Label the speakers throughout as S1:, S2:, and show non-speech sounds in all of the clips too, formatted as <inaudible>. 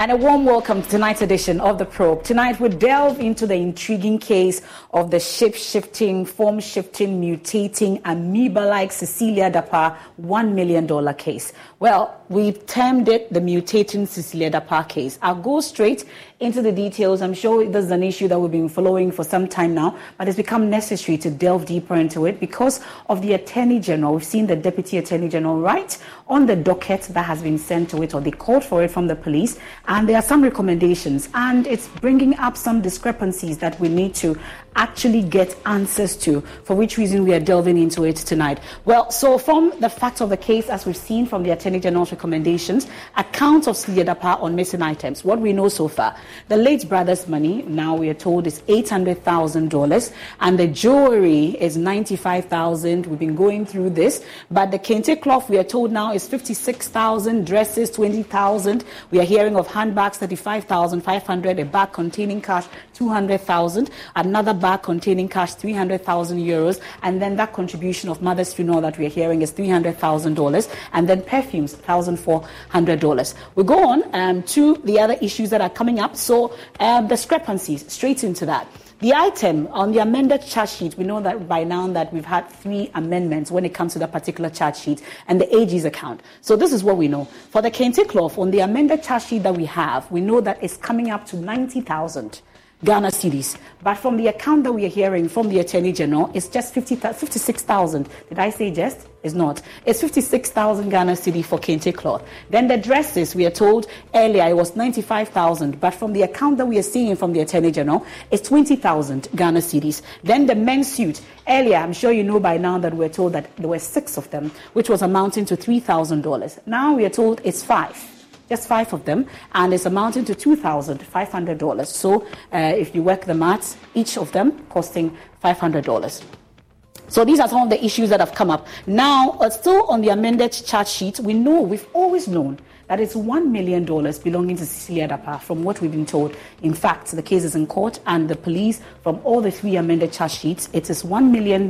S1: And a warm welcome to tonight's edition of The Probe. Tonight we delve into the intriguing case of the shape shifting, form shifting, mutating, amoeba like Cecilia Dapaah $1 million case. Well, we've termed it the mutating Cecilia Dapaah case. I'll go straight into the details. I'm sure this is an issue that we've been following for some time now, but it's become necessary to delve deeper into it because of the Attorney General. We've seen the Deputy Attorney General write on the docket that has been sent to it, or they called for it from the police, and there are some recommendations, and it's bringing up some discrepancies that we need to actually get answers to, for which reason we are delving into it tonight. Well, so from the facts of the case, as we've seen from the Attorney General's recommendations, accounts of Dapaah on missing items, what we know so far, the late brother's money, now we are told, is $800,000, and the jewelry is $95,000. We've been going through this, but the kente cloth, we are told now, is 56000 dresses, 20000 We are hearing of handbags, 35500 a bag containing cash, 200000 another bag containing cash, 300,000 euros, and then that contribution of mother's funeral that we're hearing is $300,000, and then perfumes, $1,400. We go on um, to the other issues that are coming up. So um, discrepancies, straight into that. The item on the amended charge sheet, we know that by now that we've had three amendments when it comes to that particular charge sheet and the AG's account. So this is what we know. For the Kente cloth, on the amended charge sheet that we have, we know that it's coming up to 90,000. Ghana cedis. But from the account that we are hearing from the Attorney General, it's just 50, 56,000. Did I say just? It's not. It's 56,000 Ghana cedi for kente cloth. Then the dresses, we are told earlier it was 95,000. But from the account that we are seeing from the Attorney General, it's 20,000 Ghana cedis. Then the men's suit. Earlier, I'm sure you know by now that we're told that there were six of them, which was amounting to $3,000. Now we are told it's five just five of them, and it's amounting to $2,500. So uh, if you work the maths, each of them costing $500. So these are some of the issues that have come up. Now, uh, still on the amended charge sheet, we know, we've always known that it's $1 million belonging to Cecilia Dapaah, from what we've been told. In fact, the case is in court, and the police, from all the three amended charge sheets, it is $1 million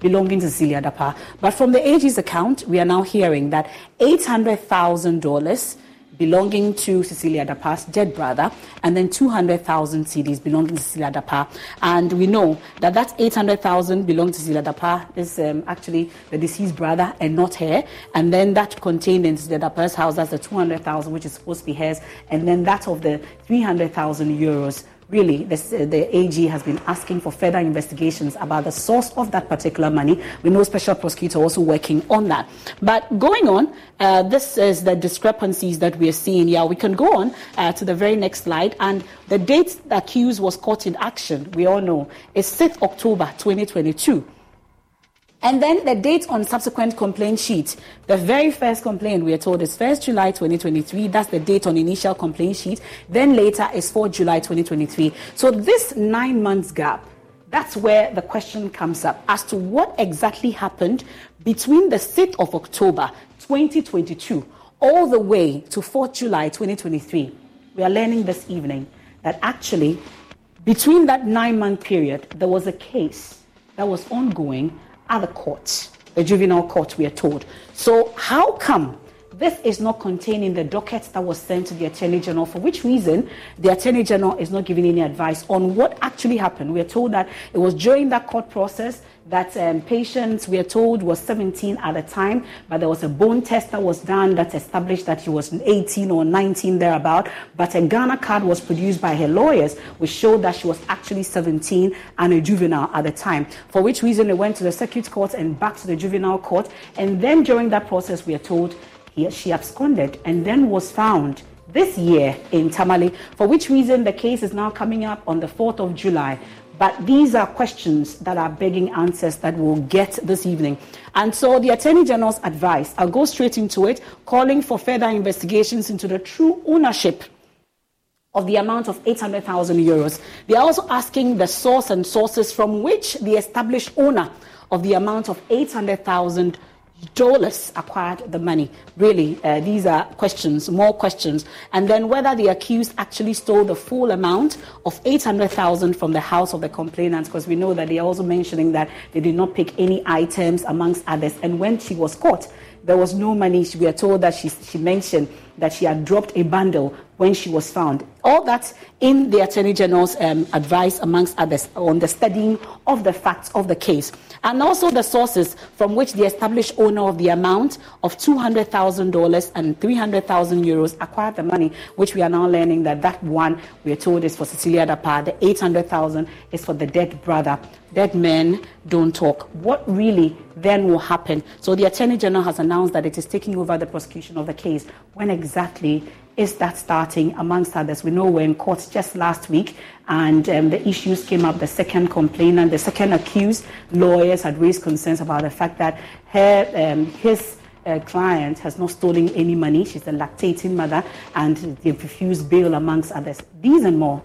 S1: belonging to Cecilia Dapaah. But from the AG's account, we are now hearing that $800,000 belonging to Cecilia Dapaah's dead brother, and then 200,000 cedis belonging to Cecilia Dapaah. And we know that that 800,000 belonging to Cecilia Dapaah is um, actually the deceased brother and not her. And then that contained in Cecilia Dapaah's house, that's the 200,000, which is supposed to be hers. And then that of the 300,000 euros really, this, the AG has been asking for further investigations about the source of that particular money. We know Special Prosecutor also working on that. But going on, uh, this is the discrepancies that we are seeing. Yeah, we can go on uh, to the very next slide. And the date the accused was caught in action, we all know, is 6th October 2022. And then the date on subsequent complaint sheet. The very first complaint we are told is 1st July 2023. That's the date on initial complaint sheet. Then later is 4th July 2023. So this nine months gap that's where the question comes up as to what exactly happened between the 6th of October 2022 all the way to 4th July 2023. We are learning this evening that actually, between that nine month period, there was a case that was ongoing at courts, the juvenile court, we are told. So, how come this is not contained in the docket that was sent to the Attorney General, for which reason the Attorney General is not giving any advice on what actually happened. We are told that it was during that court process that um, Patience, we are told, was 17 at the time, but there was a bone test that was done that established that he was 18 or 19 thereabout. But a Ghana card was produced by her lawyers, which showed that she was actually 17 and a juvenile at the time. For which reason they went to the circuit court and back to the juvenile court. And then during that process, we are told she absconded and then was found this year in Tamale, for which reason the case is now coming up on the 4th of July. But these are questions that are begging answers that we'll get this evening. And so the Attorney General's advice, I'll go straight into it, calling for further investigations into the true ownership of the amount of 800,000 euros. They are also asking the source and sources from which the established owner of the amount of 800,000 dollars acquired the money. Really, uh, these are questions, more questions. And then whether the accused actually stole the full amount of 800,000 from the house of the complainant, because we know that they are also mentioning that they did not pick any items amongst others. And when she was caught, there was no money. We are told that she, she mentioned that she had dropped a bundle when she was found. All that in the Attorney General's um, advice, amongst others, on the studying of the facts of the case. And also the sources from which the established owner of the amount of $200,000 and 300,000 euros acquired the money, which we are now learning that that one, we are told, is for Cecilia Dapaah. The 800,000 is for the dead brother. Dead men don't talk. What really then will happen? So the Attorney General has announced that it is taking over the prosecution of the case. When exactly is that starting, amongst others? We know we're in court just last week, and um, the issues came up. The second complainant, the second accused, lawyers had raised concerns about the fact that her, um, his uh, client has not stolen any money. She's a lactating mother, and they've refused bail, amongst others. These and more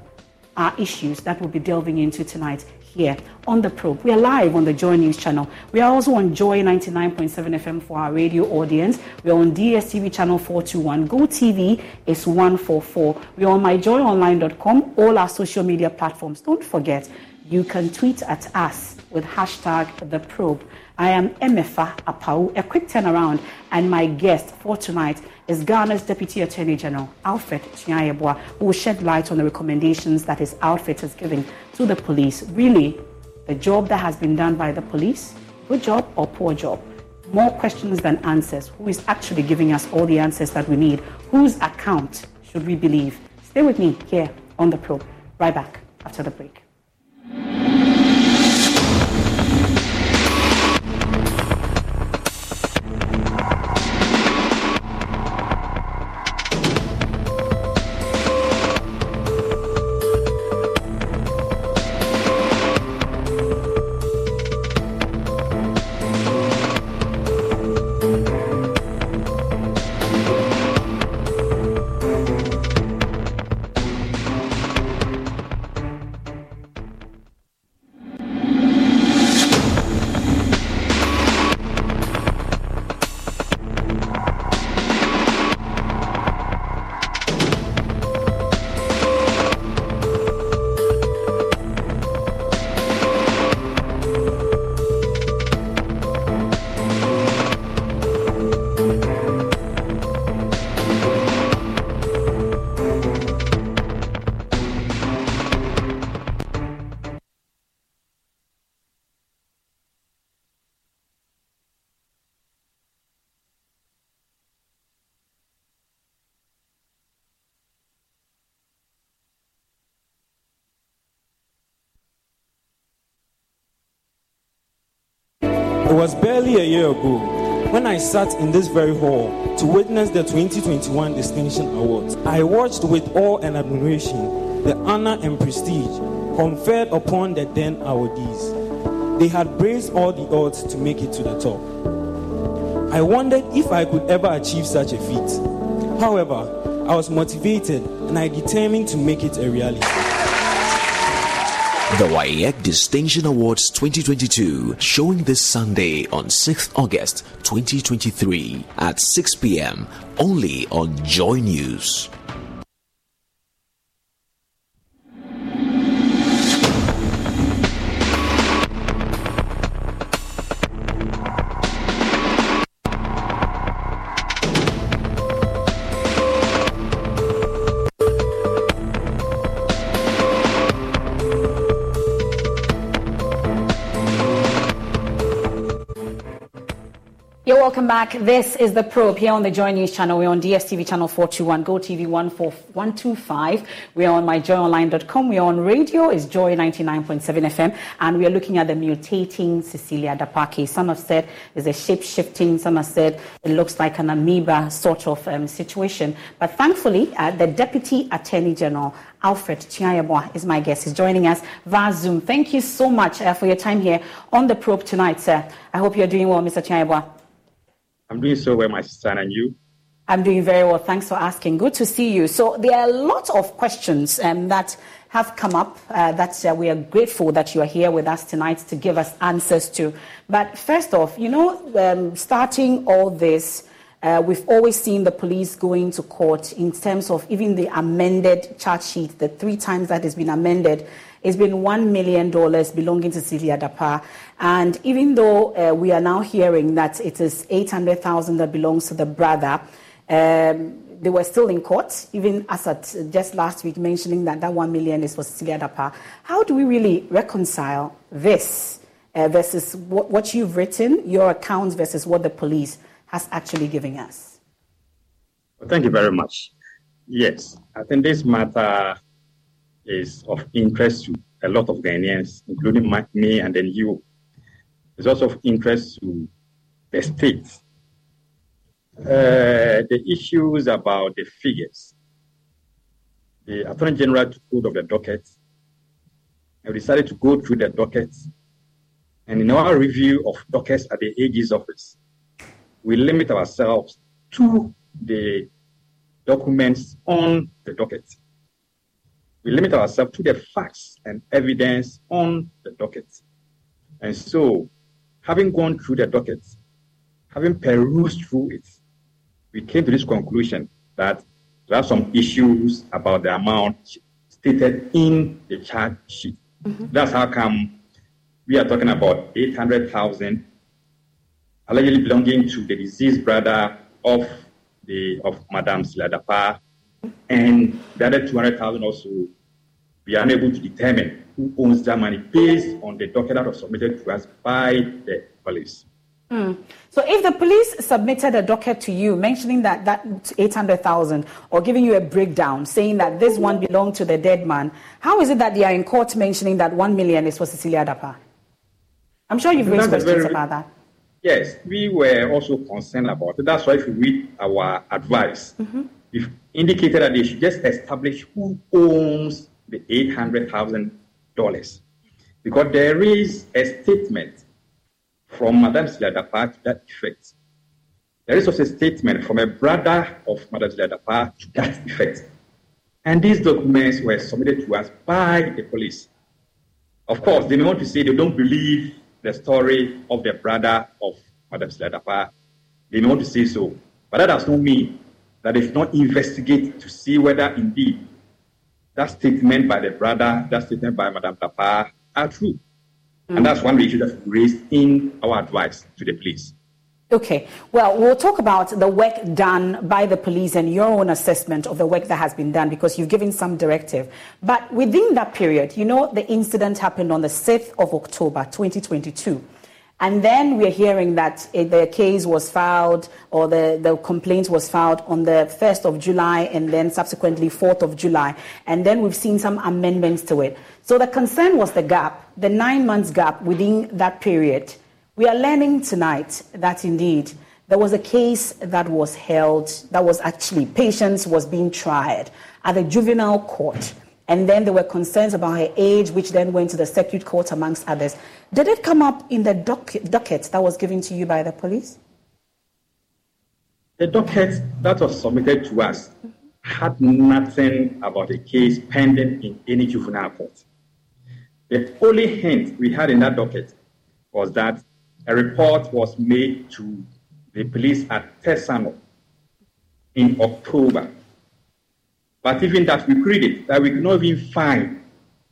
S1: are issues that we'll be delving into tonight here on the probe. We are live on the Joy News channel. We are also on Joy 99.7 FM for our radio audience. We are on DSTV channel 421. Go TV is 144. We are on myjoyonline.com, all our social media platforms. Don't forget, you can tweet at us with hashtag the probe. I am Emefa Apawu, a quick turnaround, and my guest for tonight is Ghana's Deputy Attorney General, Alfred Tuah who will shed light on the recommendations that his outfit is giving to the police. Really, the job that has been done by the police, good job or poor job? More questions than answers. Who is actually giving us all the answers that we need? Whose account should we believe? Stay with me here on the probe. Right back after the break.
S2: Sat in this very hall to witness the 2021 Distinction Awards. I watched with awe and admiration the honor and prestige conferred upon the then awardees. They had braved all the odds to make it to the top. I wondered if I could ever achieve such a feat. However, I was motivated and I determined to make it a reality.
S3: The WAEC Distinction Awards 2022 showing this Sunday on 6th August 2023 at 6 p.m. only on Joy News.
S1: Back. This is the probe here on the Joy News channel. We're on DSTV channel 421, GoTV 14125. We're on myjoyonline.com. We're on radio, it's Joy 99.7 FM. And we are looking at the mutating Cecilia case. Some have said it's a shape shifting, some have said it looks like an amoeba sort of um, situation. But thankfully, uh, the Deputy Attorney General, Alfred Yeboah is my guest. He's joining us via Zoom. Thank you so much uh, for your time here on the probe tonight, sir. I hope you're doing well, Mr. Yeboah.
S4: I'm doing so well, my son, and you?
S1: I'm doing very well. Thanks for asking. Good to see you. So there are a lot of questions um, that have come up uh, that uh, we are grateful that you are here with us tonight to give us answers to. But first off, you know, um, starting all this, uh, we've always seen the police going to court in terms of even the amended charge sheet, the three times that has been amended. It's been $1 million belonging to Cecilia Dapaah. And even though uh, we are now hearing that it is 800,000 that belongs to the brother, um, they were still in court, even as at just last week mentioning that that 1 million is for Cecilia Dapaah. How do we really reconcile this uh, versus what, what you've written, your accounts versus what the police has actually given us?
S4: Well, thank you very much. Yes, I think this matter is of interest to a lot of Ghanaians, including my, me and then you. It's also of interest to the state. Uh, the issues about the figures. The Attorney General took hold of the docket and decided to go through the docket. And in our review of dockets at the AG's office, we limit ourselves to the documents on the docket we limit ourselves to the facts and evidence on the docket. And so, having gone through the docket, having perused through it, we came to this conclusion that there are some issues about the amount stated in the charge sheet. Mm-hmm. That's how come we are talking about 800,000 allegedly belonging to the deceased brother of the of Madame Cecilia Dapaah and the other 200,000 also, we are unable to determine who owns that money based on the document that was submitted to us by the police.
S1: Mm. So, if the police submitted a docket to you mentioning that that 800,000 or giving you a breakdown saying that this one belonged to the dead man, how is it that they are in court mentioning that 1 million is for Cecilia Dapaah? I'm sure you've raised questions very, about that.
S4: Yes, we were also concerned about it. That's why if you read our advice, mm-hmm we've indicated that they should just establish who owns the $800,000. Because there is a statement from Madame Cecilia Dapaah to that effect. There is also a statement from a brother of Madame Cecilia Dapaah to that effect. And these documents were submitted to us by the police. Of course, they may want to say they don't believe the story of the brother of Madame Cecilia Dapaah. They may want to say so. But that does not mean that if not investigate to see whether indeed that statement by the brother, that statement by Madame Dapaah are true. Mm-hmm. And that's one issue that's raised in our advice to the police.
S1: Okay. Well, we'll talk about the work done by the police and your own assessment of the work that has been done because you've given some directive. But within that period, you know, the incident happened on the 6th of October, 2022. And then we're hearing that the case was filed or the, the complaint was filed on the 1st of July and then subsequently 4th of July. And then we've seen some amendments to it. So the concern was the gap, the nine months gap within that period. We are learning tonight that indeed there was a case that was held, that was actually, Patience was being tried at the juvenile court. And then there were concerns about her age, which then went to the circuit court, amongst others. Did it come up in the docket, docket that was given to you by the police?
S4: The docket that was submitted to us had nothing about a case pending in any juvenile court. The only hint we had in that docket was that a report was made to the police at Tesano in October. But even that we created, that we could not even find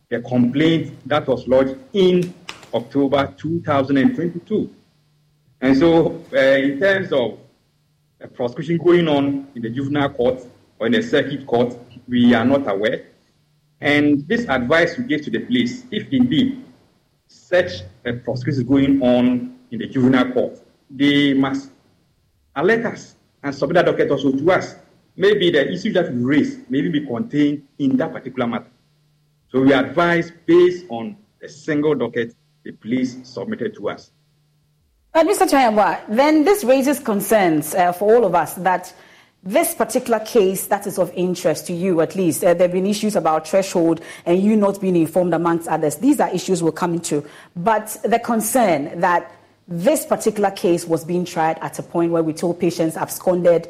S4: the complaint that was lodged in October 2022. And so, uh, in terms of a prosecution going on in the juvenile court or in the circuit court, we are not aware. And this advice we give to the police, if indeed such a prosecution is going on in the juvenile court, they must alert us and submit that docket also to us. Maybe the issue that we raise maybe be contained in that particular matter. So we advise based on the single docket the police submitted to us.
S1: Uh, Mr. Tuah-Yeboah, then this raises concerns uh, for all of us that this particular case that is of interest to you, at least, uh, there have been issues about threshold and you not being informed amongst others. These are issues we'll come into. But the concern that this particular case was being tried at a point where we told Patience absconded,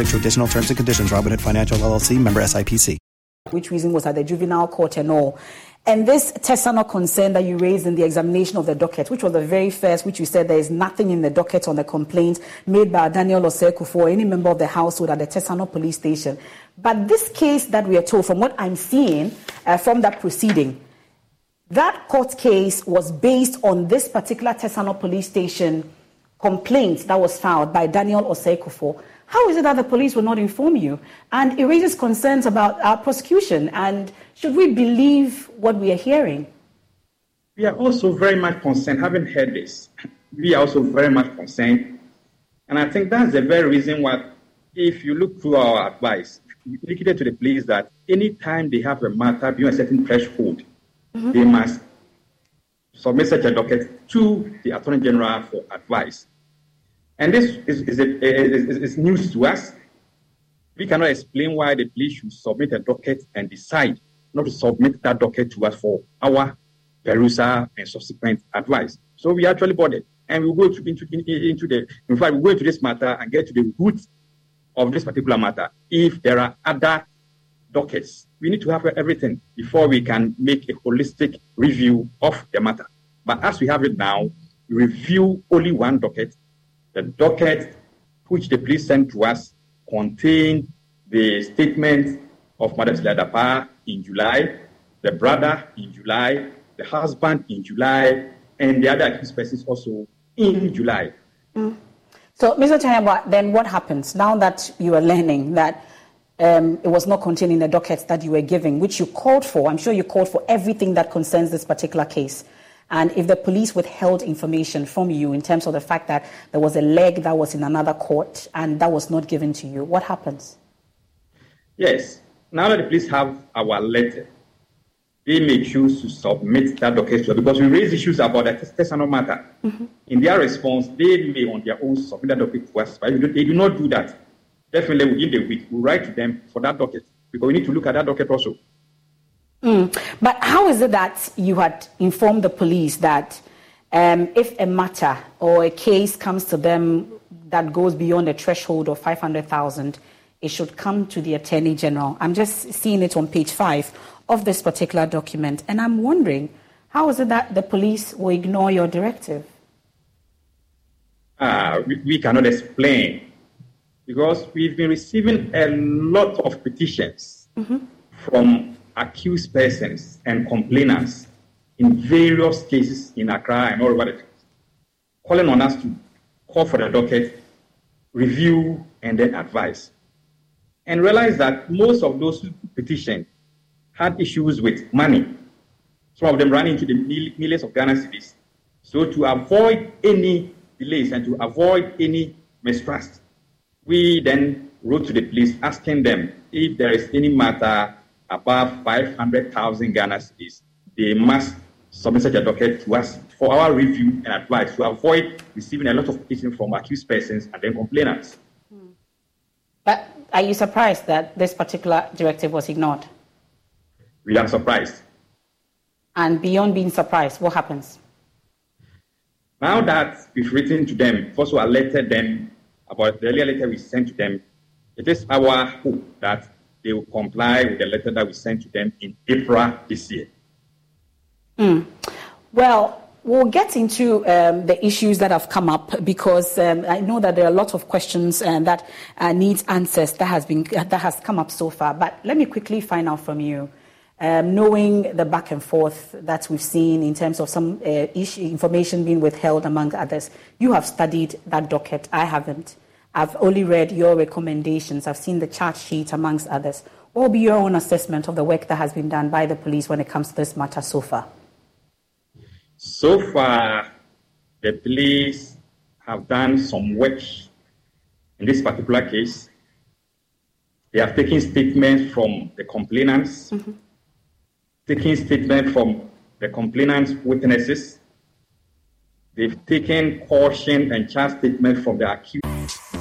S5: to additional terms and conditions. Robinhood Financial LLC member SIPC.
S1: Which reason was at the juvenile court and all. And this Tesano concern that you raised in the examination of the docket, which was the very first, which you said there is nothing in the docket on the complaint made by Daniel Oseku for any member of the household at the Tesano police station. But this case that we are told, from what I'm seeing uh, from that proceeding, that court case was based on this particular Tesano police station complaint that was filed by Daniel Osei Kufuor. How is it that the police will not inform you? And it raises concerns about our prosecution. And should we believe what we are hearing?
S4: We are also very much concerned, having heard this, we are also very much concerned. And I think that's the very reason why, if you look through our advice, we indicated to the police that anytime they have a matter beyond a certain threshold, mm-hmm. they must submit such a docket to the Attorney General for advice. And this is, is, is, is news to us. We cannot explain why the police should submit a docket and decide not to submit that docket to us for our perusal and subsequent advice. So we actually bothered. And we'll go to, into, into the, in fact, we'll go into this matter and get to the root of this particular matter. If there are other dockets, we need to have everything before we can make a holistic review of the matter. But as we have it now, we review only one docket the docket which the police sent to us contained the statement of Madam Cecilia Dapaah in July, the brother in July, the husband in July, and the other accused persons also in July.
S1: Mm. So, Mr. Tuah-Yeboah, then what happens now that you are learning that um, it was not contained in the docket that you were giving, which you called for? I'm sure you called for everything that concerns this particular case. And if the police withheld information from you in terms of the fact that there was a leg that was in another court and that was not given to you, what happens?
S4: Yes. Now that the police have our letter, they may choose to submit that document because we raise issues about the personal matter. Mm-hmm. In their response, they may on their own submit that document to us, but they do not do that. Definitely within the week, we write to them for that document because we need to look at that document also.
S1: Mm. But how is it that you had informed the police that um, if a matter or a case comes to them that goes beyond a threshold of 500,000, it should come to the Attorney General? I'm just seeing it on page five of this particular document, and I'm wondering how is it that the police will ignore your directive?
S4: Uh, we, we cannot explain because we've been receiving a lot of petitions mm-hmm. from accused persons and complainants in various cases in Accra and all over the country, calling on us to call for the docket, review, and then advise. And realize that most of those petitions had issues with money. Some of them ran into the millions of Ghana cedis. So to avoid any delays and to avoid any mistrust, we then wrote to the police asking them if there is any matter above 500,000 Ghana cedis, they must submit such a docket to us for our review and advice to avoid receiving a lot of petitions from accused persons and then complainants.
S1: But are you surprised that this particular directive was ignored?
S4: We are surprised.
S1: And beyond being surprised, what happens?
S4: Now that we've written to them, also alerted them about the earlier letter we sent to them, it is our hope that they will comply with the letter that we sent to them in April this year.
S1: Mm. Well, we'll get into um, the issues that have come up because um, I know that there are a lot of questions uh, that uh, need answers that has been that has come up so far. But let me quickly find out from you. Um, knowing the back and forth that we've seen in terms of some uh, issue, information being withheld among others, you have studied that docket. I haven't. I've only read your recommendations. I've seen the chart sheet amongst others. What will be your own assessment of the work that has been done by the police when it comes to this matter so far?
S4: So far, the police have done some work in this particular case. They have taken statements from the complainants, mm-hmm. taken statements from the complainant's witnesses. They've taken caution and charge statements from the accused.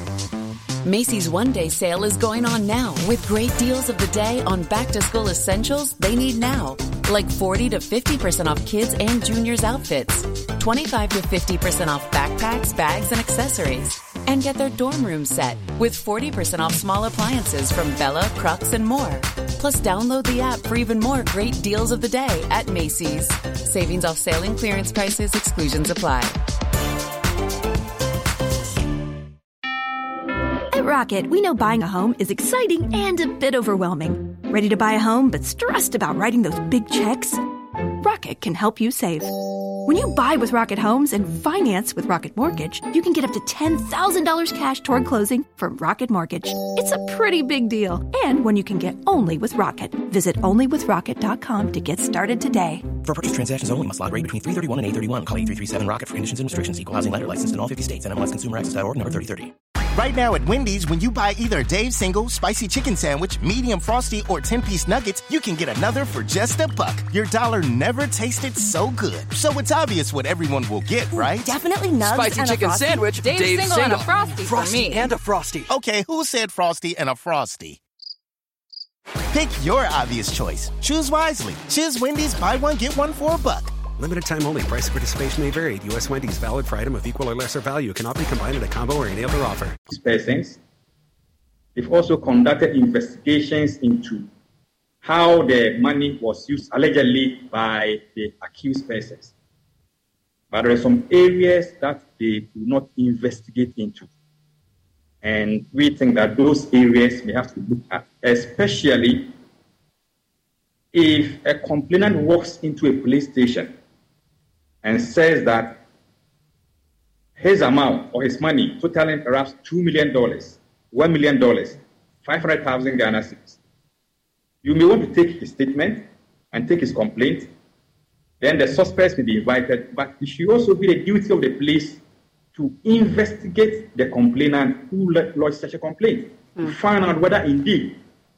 S6: Macy's one day sale is going on now with great deals of the day on back to school essentials they need now, like 40 to 50% off kids and juniors outfits, 25 to 50% off backpacks, bags, and accessories. And get their dorm room set with 40% off small appliances from Bella, Crux, and more. Plus, download the app for even more great deals of the day at Macy's. Savings off sale and clearance prices, exclusions apply.
S7: At Rocket, we know buying a home is exciting and a bit overwhelming. Ready to buy a home but stressed about writing those big checks? Rocket can help you save. When you buy with Rocket Homes and finance with Rocket Mortgage, you can get up to $10,000 cash toward closing from Rocket Mortgage. It's a pretty big deal. And when you can get only with Rocket. Visit onlywithrocket.com to get started today.
S8: For purchase transactions only must log rate between 331 and 831. Call 8337 Rocket for conditions and restrictions. Equal housing lender licensed in all 50 states. NMLSConsumerAccess.org number 3030.
S9: Right now at Wendy's, when you buy either Dave's single, spicy chicken sandwich, medium frosty, or 10 piece nuggets, you can get another for just a buck. Your dollar never tasted so good. So it's obvious what everyone will get, right?
S10: Definitely nugs
S11: Spicy
S10: and
S11: chicken
S10: a frosty.
S11: sandwich,
S10: Dave's,
S11: Dave's
S10: single,
S11: single.
S10: and a frosty,
S11: Frosty
S10: for me.
S11: and a frosty.
S9: Okay, who said frosty and a frosty? Pick your obvious choice. Choose wisely. Choose Wendy's buy one, get one for a buck.
S12: Limited time only. Price of participation may vary. U.S. Wendy's valid for item of equal or lesser value. Cannot be combined in a combo or any other offer.
S4: persons. They've also conducted investigations into how the money was used allegedly by the accused persons. But there are some areas that they do not investigate into. And we think that those areas we have to look at, especially if a complainant walks into a police station and says that his amount or his money, totaling perhaps $2 million, $1 million, 500,000 Ghana cedis. You may want to take his statement and take his complaint. Then the suspects may be invited, but it should also be the duty of the police to investigate the complainant who lodged such a complaint to mm. find out whether indeed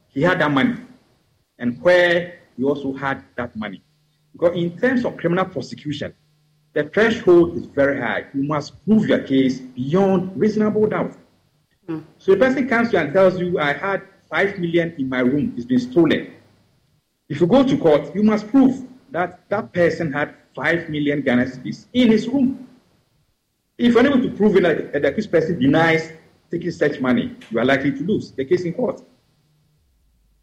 S4: he had that money and where he also had that money. Because in terms of criminal prosecution, the threshold is very high. You must prove your case beyond reasonable doubt. So the person comes to you and tells you, I had five million in my room, it's been stolen. If you go to court, you must prove that that person had five million Ghana cedis in his room. If you're unable to prove it, that the accused person denies taking such money, you are likely to lose the case in court.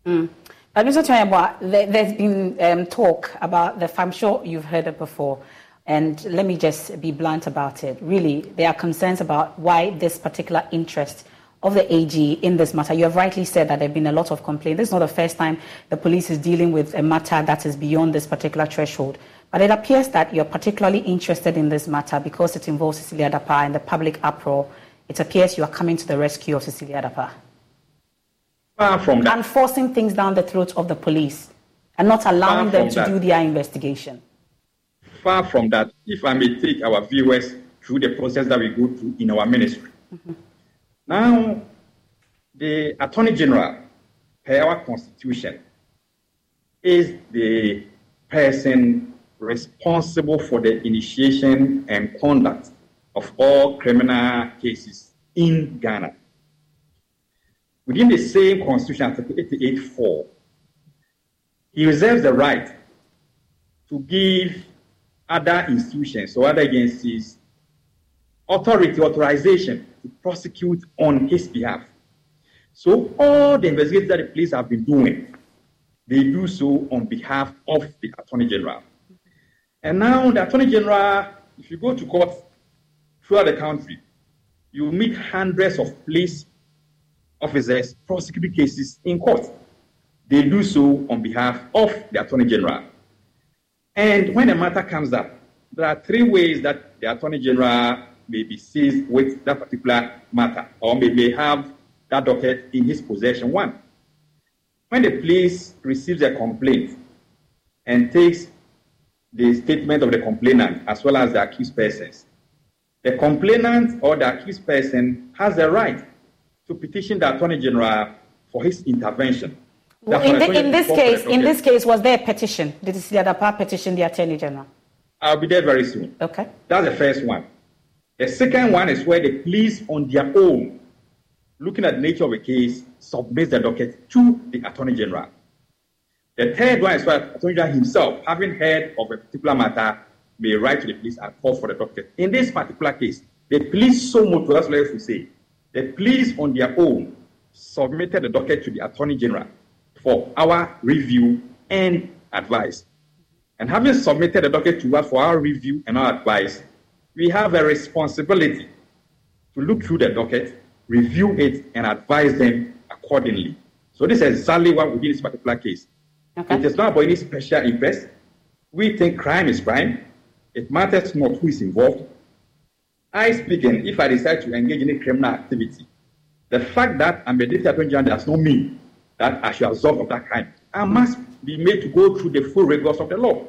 S1: Mm. But Mr. Tuah-Yeboah, there, there's been um, talk about the, I'm sure you've heard it before, and let me just be blunt about it. Really, there are concerns about why this particular interest of the AG in this matter. You have rightly said that there have been a lot of complaints. This is not the first time the police is dealing with a matter that is beyond this particular threshold. But it appears that you're particularly interested in this matter because it involves Cecilia Dapaah and the public uproar. It appears you are coming to the rescue of Cecilia Dapaah.
S4: Far from that.
S1: And forcing things down the throat of the police and not allowing them to
S4: that.
S1: do their investigation.
S4: Far from that, if I may take our viewers through the process that we go through in our ministry. Mm-hmm. Now, the Attorney General, per our Constitution, is the person responsible for the initiation and conduct of all criminal cases in Ghana. Within the same Constitution, Article 88.4, he reserves the right to give other institutions or other agencies authority, authorization to prosecute on his behalf. So all the investigations that the police have been doing, they do so on behalf of the Attorney General. And now the Attorney General, if you go to court throughout the country, you meet hundreds of police officers prosecuting cases in court. They do so on behalf of the Attorney General. And when a matter comes up, there are three ways that the Attorney General may be seized with that particular matter or may, may have that docket in his possession. One, when the police receives a complaint and takes the statement of the complainant as well as the accused persons, the complainant or the accused person has the right to petition the Attorney General for his intervention.
S1: Well, in, the, in this case, in this case, was there a petition? Did the Cecilia Dapaah petition the Attorney General?
S4: I'll be there very soon.
S1: Okay.
S4: That's the first one. The second one is where the police, on their own, looking at the nature of the case, submits the docket to the Attorney General. The third one is where the Attorney General himself, having heard of a particular matter, may write to the police and call for the docket. In this particular case, the police so much, that's what I say, the police on their own submitted the docket to the Attorney General for our review and advice. And having submitted the docket to us for our review and our advice, we have a responsibility to look through the docket, review it, and advise them accordingly. So this is exactly what we did in this particular case. Okay. It is not about any special interest. We think crime is crime. It matters not who is involved. I speaking, if I decide to engage in a criminal activity, the fact that I'm a deputy attorney general does not mean that I should absolve of that crime. I must be made to go through the full rigors of the law.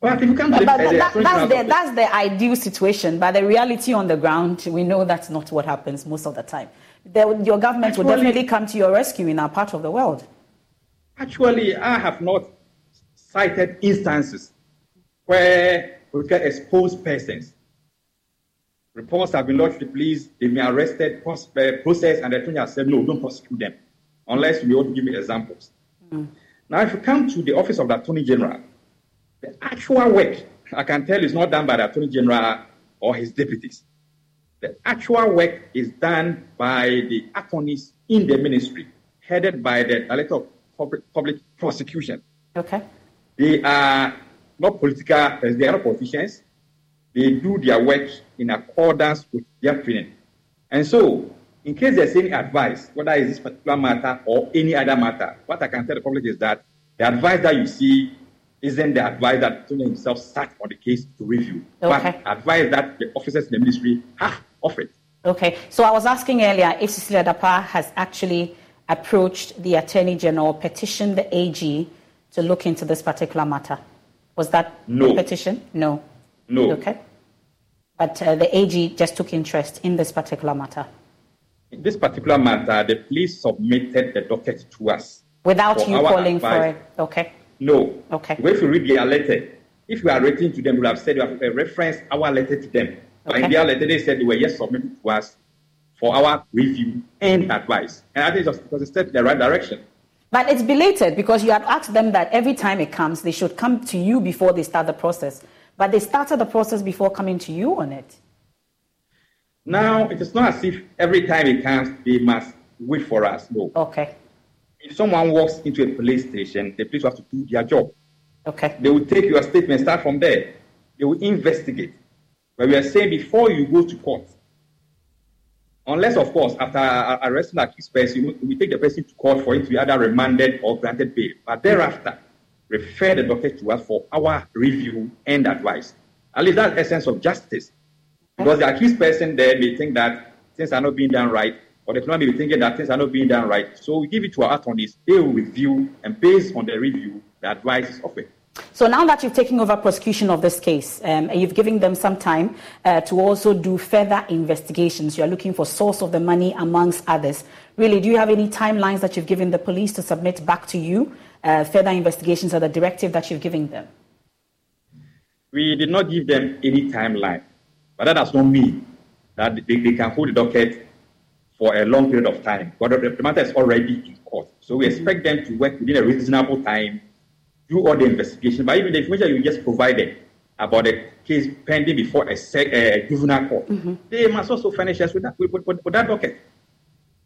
S1: But if you come to but, the, but that, that's, the, that's the ideal situation. But the reality on the ground, we know that's not what happens most of the time. The, your government actually, will definitely come to your rescue in our part of the world.
S4: Actually, I have not cited instances where we can expose persons. Reports have been lodged to the police, they've been arrested, uh, processed, and the attorney has said, no, don't prosecute them, unless you want to give me examples. Mm. Now, if you come to the office of the Attorney General, the actual work, I can tell, is not done by the Attorney General or his deputies. The actual work is done by the attorneys in the ministry, headed by the Director of Public, Public Prosecution.
S1: Okay.
S4: They are not political, they are not politicians. They do their work in accordance with their training. And so, in case there's any advice, whether it's this particular matter or any other matter, what I can tell the public is that the advice that you see isn't the advice that Tony himself sat on the case to review, okay. but advice that the officers in the ministry have offered.
S1: Okay, so I was asking earlier if Cecilia Dapaah has actually approached the Attorney General, petitioned the AG to look into this particular matter. Was that
S4: no.
S1: the petition? No.
S4: No.
S1: Okay. But uh, the AG just took interest in this particular matter.
S4: In this particular matter, the police submitted the docket to us.
S1: Without you calling advice. for it? Okay.
S4: No.
S1: Okay.
S4: If you read their letter, if we are writing to them, we have said we have uh, referenced our letter to them. But in their letter, they said they were yes submitted to us for our review and advice. And I think it's because it's step in the right direction.
S1: But it's belated because you had asked them that every time it comes, they should come to you before they start the process. But they started the process before coming to you on it.
S4: Now, it is not as if every time it comes, they must wait for us. No.
S1: Okay.
S4: If someone walks into a police station, the police have to do their job.
S1: Okay.
S4: They will take your statement, start from there. They will investigate. But we are saying before you go to court, unless, of course, after arresting the accused person, we take the person to court for it to be either remanded or granted bail. But thereafter, refer the docket to us for our review and advice. At least that's the essence of justice. Because the accused person there may think that things are not being done right, or the client may be thinking that things are not being done right. So we give it to our attorneys, they will review, and based on the review, the advice is offered.
S1: So now that you've taken over prosecution of this case, um, you've given them some time uh, to also do further investigations. You are looking for source of the money, amongst others. Really, do you have any timelines that you've given the police to submit back to you? Uh, further investigations or the directive that you've given them?
S4: We did not give them any timeline, but that does not mean that they, they can hold the docket for a long period of time. But the, matter is already in court. So we expect them to work within a reasonable time, do all the investigation. But even the information you just provided about the case pending before a, a juvenile court, mm-hmm. they must also furnish us with that, with, with, with that docket.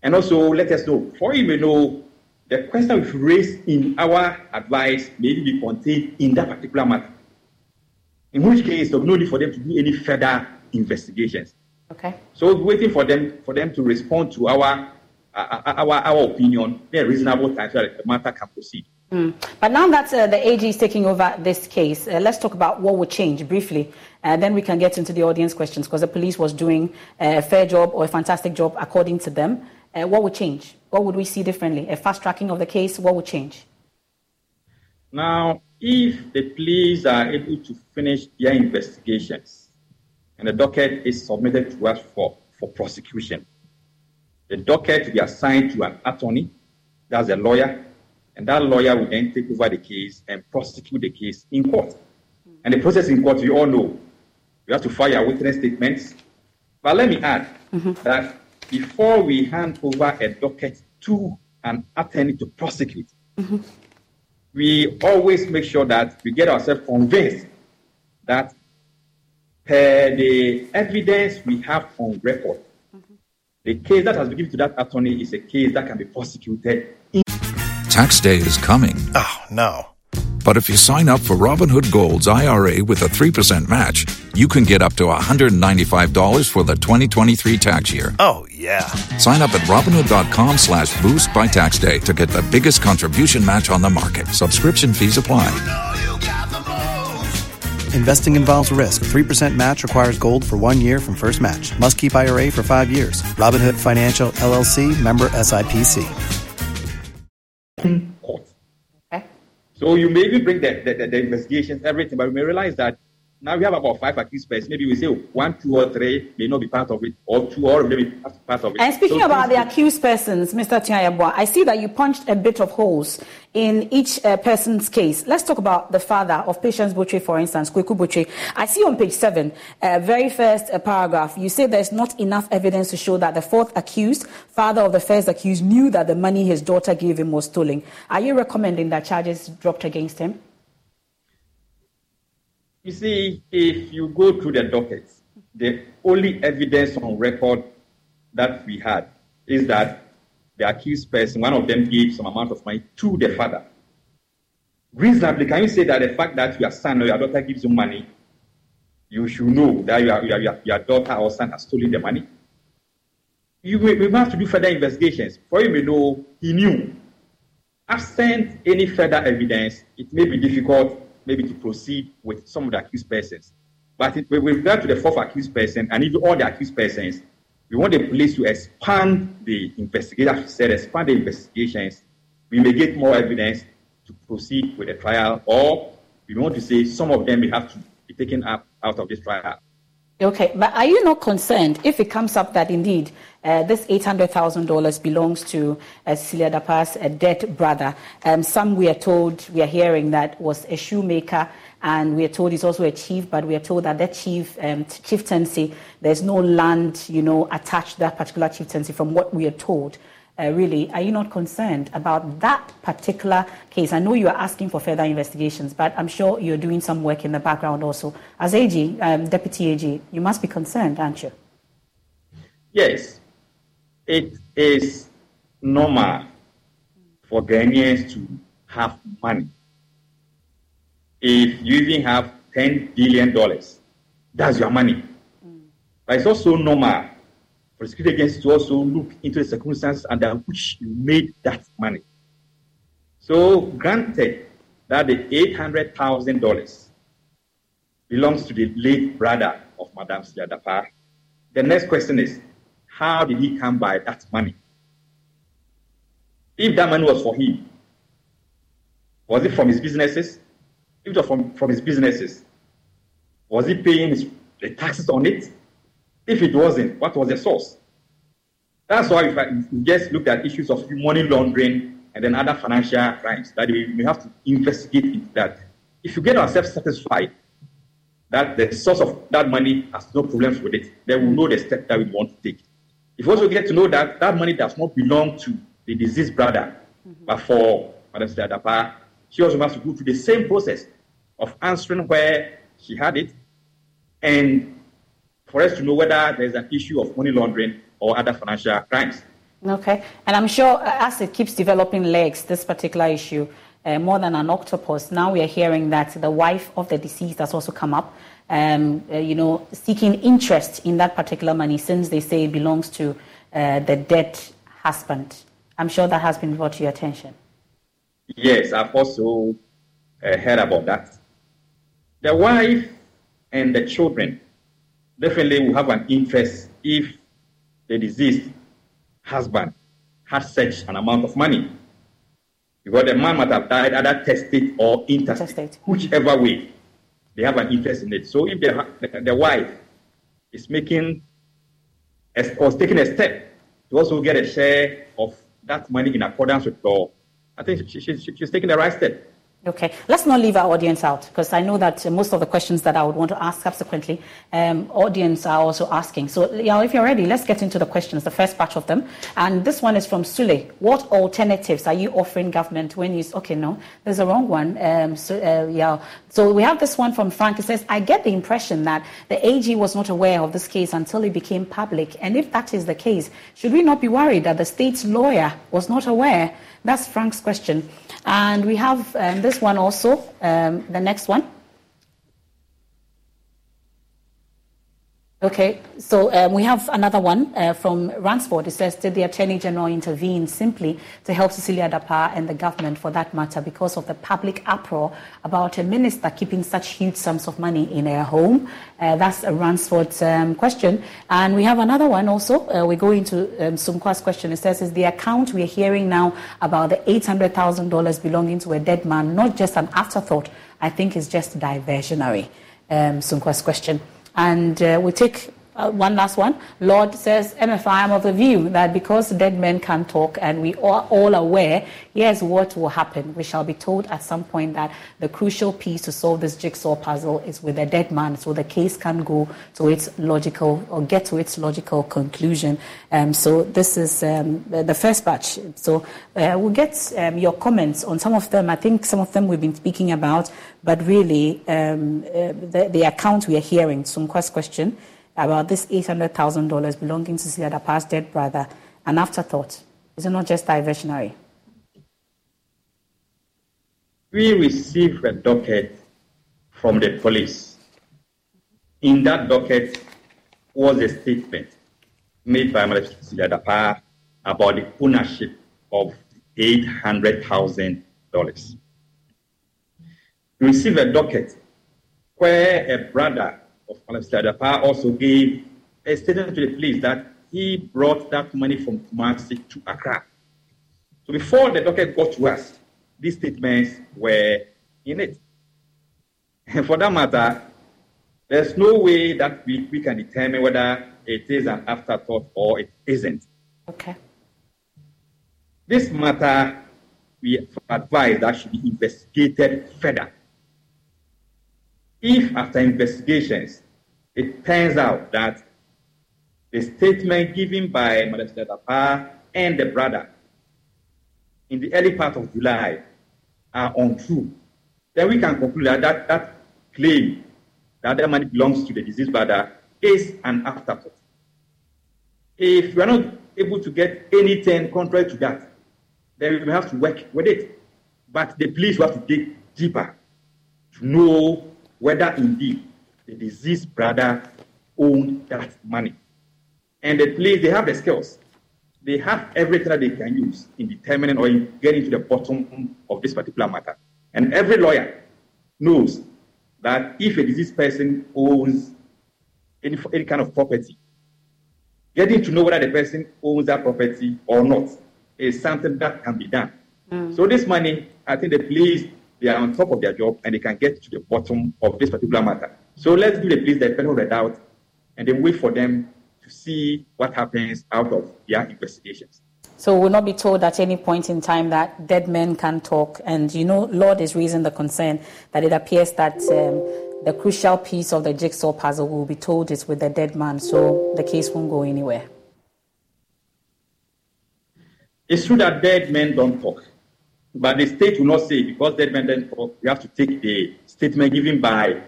S4: And also let us know, for you may know, the question we've raised in our advice may be contained in that particular matter. In which case, there's no need for them to do any further investigations.
S1: Okay.
S4: So waiting for them for them to respond to our uh, our our opinion in a reasonable time so that the matter can proceed.
S1: Mm. But now that uh, the AG is taking over this case, uh, let's talk about what would change briefly. and then we can get into the audience questions because the police was doing a fair job or a fantastic job according to them. Uh, what would change? What would we see differently? A fast tracking of the case, what would change?
S4: Now, if the police are able to finish their investigations, and the docket is submitted to us for, for prosecution. The docket will be assigned to an attorney, that's a lawyer, and that lawyer will then take over the case and prosecute the case in court. And the process in court, you all know, you have to file witness statements. But let me add mm-hmm. that before we hand over a docket to an attorney to prosecute, mm-hmm. we always make sure that we get ourselves convinced that per the evidence we have on record, mm-hmm. the case that has been given to that attorney is a case that can be prosecuted.
S13: Tax day is coming.
S14: Oh, no.
S13: But if you sign up for Robinhood Gold's IRA with a 3% match, you can get up to $195 for the 2023 tax year.
S14: Oh, yeah.
S13: Sign up at Robinhood.com slash boost by tax day to get the biggest contribution match on the market. Subscription fees apply. You know you
S5: Investing involves risk. 3% match requires gold for one year from first match. Must keep IRA for five years. Robinhood Financial LLC member SIPC.
S4: Okay. So you maybe bring the, the, the investigations, everything, but we may realize that now we have about five accused persons. Maybe we say one, two, or three may not be part of it, or two, or maybe part of it.
S1: And speaking so about the accused persons, Mr. Tuah-Yeboah, I see that you punched a bit of holes in each uh, person's case. Let's talk about the father of Patience Botwe, for instance, Kweku Botwe. I see on page seven, uh, very first uh, paragraph, you say there's not enough evidence to show that the fourth accused, father of the first accused, knew that the money his daughter gave him was stolen. Are you recommending that charges dropped against him?
S4: You see, if you go through the dockets, the only evidence on record that we had is that the accused person, one of them gave some amount of money to the father. Reasonably, can you say that the fact that your son or your daughter gives you money, you should know that your, your, your daughter or son has stolen the money? You we must do further investigations. For you may know he knew. Absent any further evidence, it may be difficult maybe to proceed with some of the accused persons. But it, with regard to the fourth accused person and even all the accused persons, we want the police to expand the investigation, said, expand the investigations. We may get more evidence to proceed with the trial, or we want to say some of them may have to be taken up out of this trial.
S1: Okay, but are you not concerned if it comes up that indeed uh, this $800,000 belongs to uh, Cecilia Dapaah's uh, dead brother? Um, some we are told, we are hearing that was a shoemaker, and we are told he's also a chief, but we are told that that chief um, chieftaincy, there's no land, you know, attached to that particular chieftaincy from what we are told uh, really, are you not concerned about that particular case? I know you are asking for further investigations, but I'm sure you're doing some work in the background also. As AG, um, Deputy AG, you must be concerned, aren't you?
S4: Yes, it is normal for Ghanaians to have money. If you even have $10 billion, that's your money. Mm. But it's also normal for against to also look into the circumstances under uh, which you made that money. So, granted that the $800,000 belongs to the late brother of Madame Siadapa, the next question is, how did he come by that money? If that money was for him, was it from his businesses? If it was from, from his businesses, was he paying his, the taxes on it? If it wasn't, what was the source? That's why if we just looked at issues of money laundering and then other financial crimes that we, we have to investigate into that. If you get ourselves satisfied that the source of that money has no problems with it, they will know the step that we want to take. If you also get to know that that money does not belong to the deceased brother, mm-hmm. but for Madam Dapaah, she also has to go through the same process of answering where she had it and for us to know whether there's an issue of money laundering or other financial crimes.
S1: Okay. And I'm sure as it keeps developing legs, this particular issue, uh, more than an octopus, now we are hearing that the wife of the deceased has also come up, um, uh, you know, seeking interest in that particular money since they say it belongs to uh, the dead husband. I'm sure that has been brought to your attention.
S4: Yes, I've also uh, heard about that. The wife and the children definitely will have an interest if the deceased husband had such an amount of money. Because the man might have died either testate or intestate, whichever way, they have an interest in it. So if the, the, wife is making or taking a step to also get a share of that money in accordance with law, I think she, she, she, she's taking the right step.
S1: Okay, let's not leave our audience out because I know that most of the questions that I would want to ask subsequently, um, audience are also asking. So, yeah, if you're ready, let's get into the questions, the first batch of them. And this one is from Sule. What alternatives are you offering government when you, okay, no, there's a wrong one. Um, so, uh, yeah. So we have this one from Frank. It says, I get the impression that the AG was not aware of this case until it became public. And if that is the case, should we not be worried that the state's lawyer was not aware? That's Frank's question. And we have um, this one also, um, the next one. Okay, so um, we have another one uh, from Ransford. It says, Did the Attorney General intervene simply to help Cecilia Dapaah and the government for that matter because of the public uproar about a minister keeping such huge sums of money in her home? Uh, that's a Ransford's um, question. And we have another one also. Uh, we go into um, question. It says, Is the account we're hearing now about the $800,000 belonging to a dead man not just an afterthought? I think it's just diversionary. Um, question. And uh, we take uh, one last one. Lord says, MFI, I'm of the view that because dead men can talk and we are all aware, here's what will happen. We shall be told at some point that the crucial piece to solve this jigsaw puzzle is with a dead man, so the case can go to its logical or get to its logical conclusion. Um, so this is um, the first batch. So uh, we'll get um, your comments on some of them. I think some of them we've been speaking about, but really um, uh, the, the account we are hearing, Sumkwa's question, about this $800,000 belonging to Cecilia Dapaah's dead brother an afterthought? Is it not just diversionary?
S4: We received a docket from the police. In that docket was a statement made by Madam Cecilia Dapaah about the ownership of $800,000. We received a docket where a brother of Alastair Dapaah also gave a statement to the police that he brought that money from Kumasi to Accra. So before the docket got to us, these statements were in it. And <laughs> for that matter, there's no way that we, we can determine whether it is an afterthought or it isn't.
S1: Okay.
S4: This matter, we advise that should be investigated further if after investigations it turns out that the statement given by Madam Dapaah and the brother in the early part of July are untrue, then we can conclude that that, that claim that the money belongs to the deceased brother is an afterthought. If we are not able to get anything contrary to that, then we have to work with it. But the police will have to dig deeper to know whether indeed the deceased brother owned that money. And the police, they have the skills. They have everything that they can use in determining or in getting to the bottom of this particular matter. And every lawyer knows that if a deceased person owns any, any kind of property, getting to know whether the person owns that property or not is something that can be done. Mm. So this money, I think the police they are on top of their job and they can get to the bottom of this particular matter. So let's give the police the benefit of the doubt and then wait for them to see what happens out of their investigations.
S1: So we'll not be told at any point in time that dead men can talk. And you know, Lord is raising the concern that it appears that um, the crucial piece of the jigsaw puzzle will be told is with the dead man, so the case won't go anywhere.
S4: It's true that dead men don't talk, but the state will not say because dead men don't talk. You have to take the statement given by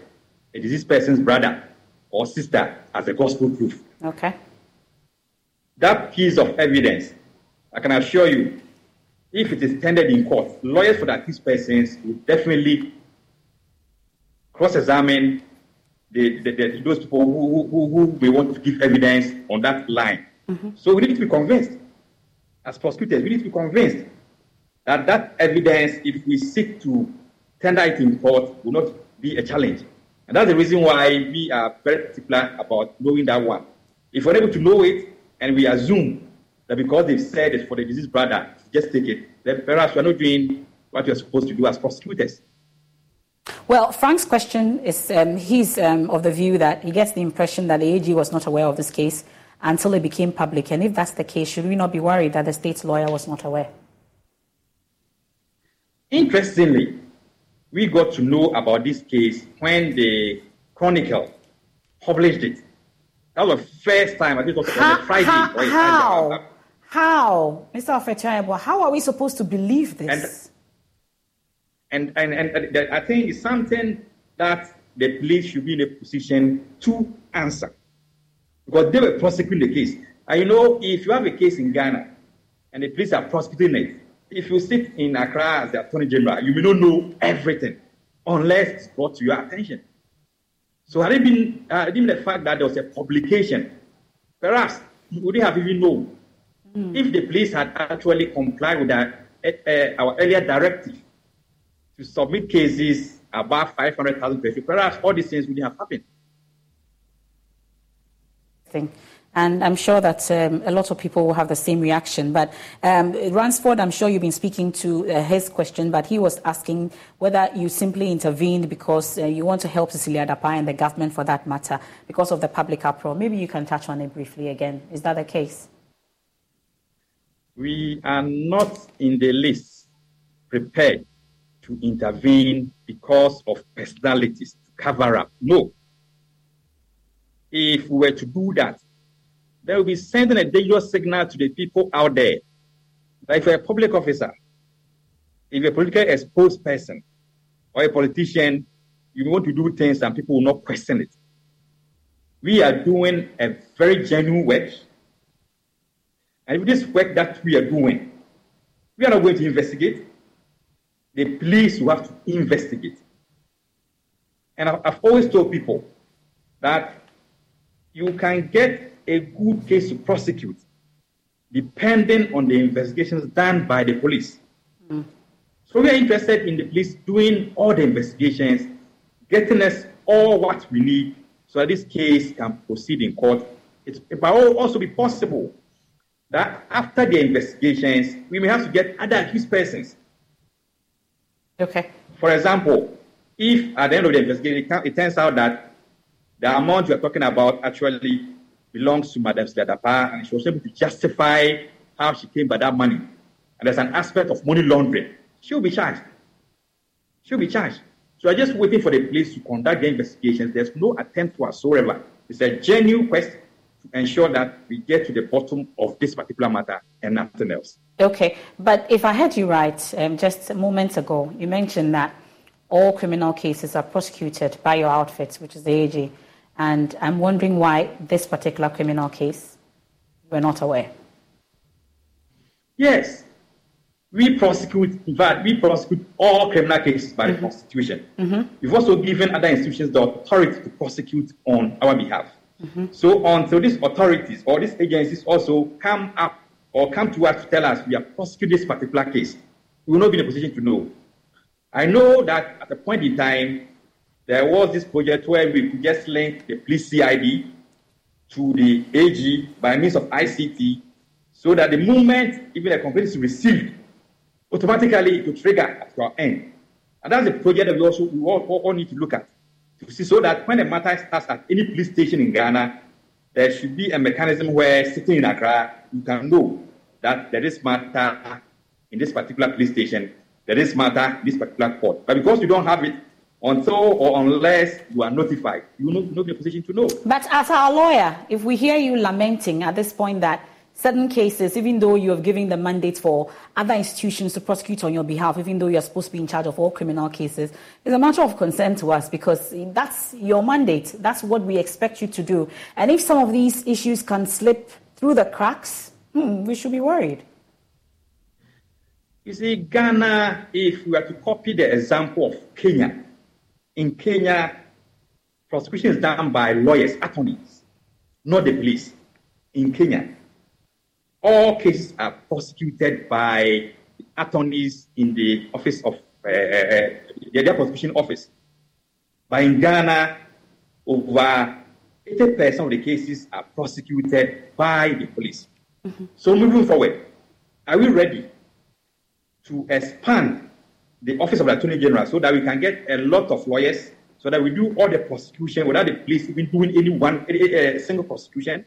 S4: a deceased person's brother or sister as a gospel proof.
S1: Okay.
S4: That piece of evidence, I can assure you, if it is tendered in court, lawyers for the accused persons will definitely cross-examine the, the, the, those people who, who, who may want to give evidence on that line. Mm-hmm. So we need to be convinced, as prosecutors, we need to be convinced that that evidence, if we seek to tender it in court, will not be a challenge. And that's the reason why we are very particular about knowing that one. If we're able to know it and we assume that because they've said it's for the deceased brother, just take it, then perhaps we're not doing what we're supposed to do as prosecutors.
S1: Well, Frank's question is um, he's um, of the view that he gets the impression that the AG was not aware of this case until it became public. And if that's the case, should we not be worried that the state's lawyer was not aware?
S4: Interestingly, we got to know about this case when the Chronicle published it. That was the first time, I think it was on Friday.
S1: How? How? how? Mr. Ofechaibo, how are we supposed to believe this?
S4: And, and, and, and I think it's something that the police should be in a position to answer. Because they were prosecuting the case. And you know, if you have a case in Ghana and the police are prosecuting it, if you sit in Accra as the Attorney General, you may not know everything unless it's brought to your attention. So had it been, uh, been the fact that there was a publication, perhaps you wouldn't have even known. Mm. If the police had actually complied with our, uh, our earlier directive to submit cases above 500,000 pages, perhaps all these things wouldn't have happened.
S1: Thing. And I'm sure that um, a lot of people will have the same reaction. But um, Ransford, I'm sure you've been speaking to uh, his question, but he was asking whether you simply intervened because uh, you want to help Cecilia Dapaah and the government for that matter because of the public uproar. Maybe you can touch on it briefly again. Is that the case?
S4: We are not in the least prepared to intervene because of personalities to cover up. No. If we were to do that, they will be sending a dangerous signal to the people out there. Like if you're a public officer, if you're a politically exposed person or a politician, you want to do things and people will not question it. We are doing a very genuine work. And with this work that we are doing, we are not going to investigate the police will have to investigate. And I've always told people that you can get a good case to prosecute depending on the investigations done by the police. Mm. So we are interested in the police doing all the investigations, getting us all what we need so that this case can proceed in court. It will also be possible that after the investigations, we may have to get other accused persons
S1: Okay.
S4: For example, if at the end of the investigation it turns out that the amount you're talking about actually belongs to Madam Dapaah and she was able to justify how she came by that money, and there's an aspect of money laundering, she'll be charged. She'll be charged. So I'm just waiting for the police to conduct the investigations. There's no attempt whatsoever. It's a genuine quest to ensure that we get to the bottom of this particular matter and nothing else.
S1: Okay, but if I heard you right um, just moments ago, you mentioned that all criminal cases are prosecuted by your outfit, which is the AG. And I'm wondering why this particular criminal case we're not aware.
S4: Yes, we prosecute, in fact, we prosecute all criminal cases by mm-hmm. the Constitution. Mm-hmm. We've also given other institutions the authority to prosecute on our behalf. Mm-hmm. So until these authorities or these agencies also come up or come to us to tell us we are prosecuting this particular case, we will not be in a position to know. I know that at a point in time, there was this project where we could just link the police CID to the AG by means of ICT so that the moment even a complaint is received, automatically it will trigger at our end. And that's a project that we also we all, all, all need to look at to see so that when a matter starts at any police station in Ghana, there should be a mechanism where sitting in Accra, you can know that there is matter in this particular police station, there is matter in this particular court. But because you don't have it, until or unless you are notified. You will not be in a position to know.
S1: But as our lawyer, if we hear you lamenting at this point that certain cases, even though you have given the mandate for other institutions to prosecute on your behalf, even though you're supposed to be in charge of all criminal cases, is a matter of concern to us because that's your mandate. That's what we expect you to do. And if some of these issues can slip through the cracks, hmm, we should be worried.
S4: You see, Ghana, if we are to copy the example of Kenya, in Kenya, prosecution is done by lawyers, attorneys, not the police. In Kenya, all cases are prosecuted by attorneys in the office of uh, their prosecution office. But in Ghana, over 80% of the cases are prosecuted by the police. Mm-hmm. So moving forward, are we ready to expand the office of the Attorney General so that we can get a lot of lawyers so that we do all the prosecution without the police even doing any one a, a single prosecution?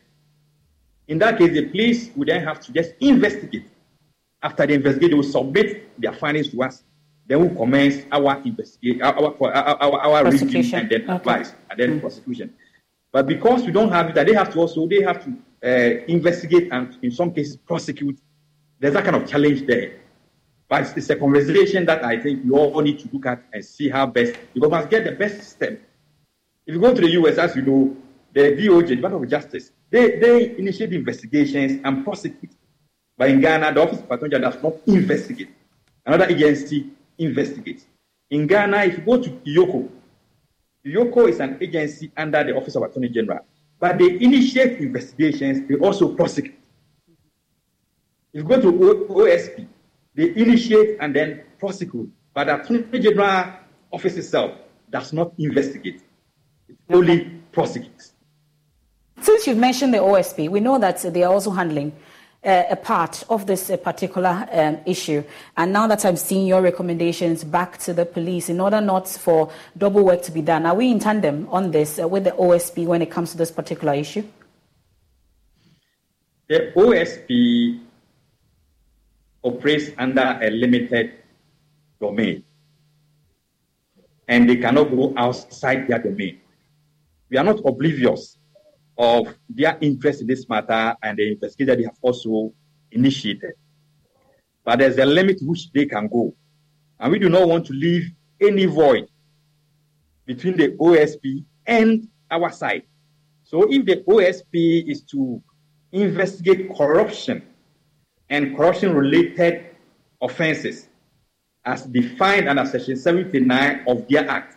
S4: In that case, the police would then have to just investigate. After they investigate, they will submit their findings to us. Then we'll commence our investigation, our, our, our, our and then okay. advice and then mm prosecution. But because we don't have it, they have to also they have to uh, investigate and in some cases prosecute. There's that kind of challenge there. But it's a conversation that I think we all need to look at and see how best we must get the best system. If you go to the US, as you know, the DOJ, Department of Justice, they, they initiate investigations and prosecute. But in Ghana, the Office of Attorney General does not investigate. Another agency investigates. In Ghana, if you go to EOCO, EOCO is an agency under the Office of Attorney General, but they initiate investigations, they also prosecute. If you go to OSP, they initiate and then prosecute, but the Attorney General Office itself does not investigate, it only prosecutes.
S1: Since you've mentioned the OSP, we know that they are also handling uh, a part of this uh, particular um, issue. And now that I'm seeing your recommendations back to the police, in order not for double work to be done, are we in tandem on this uh, with the OSP when it comes to this particular issue?
S4: The OSP operates under a limited domain, and they cannot go outside their domain. We are not oblivious of their interest in this matter and the investigation they have also initiated. But there's a limit which they can go. And we do not want to leave any void between the OSP and our side. So if the OSP is to investigate corruption and corruption related offenses as defined under Section 79 of their Act,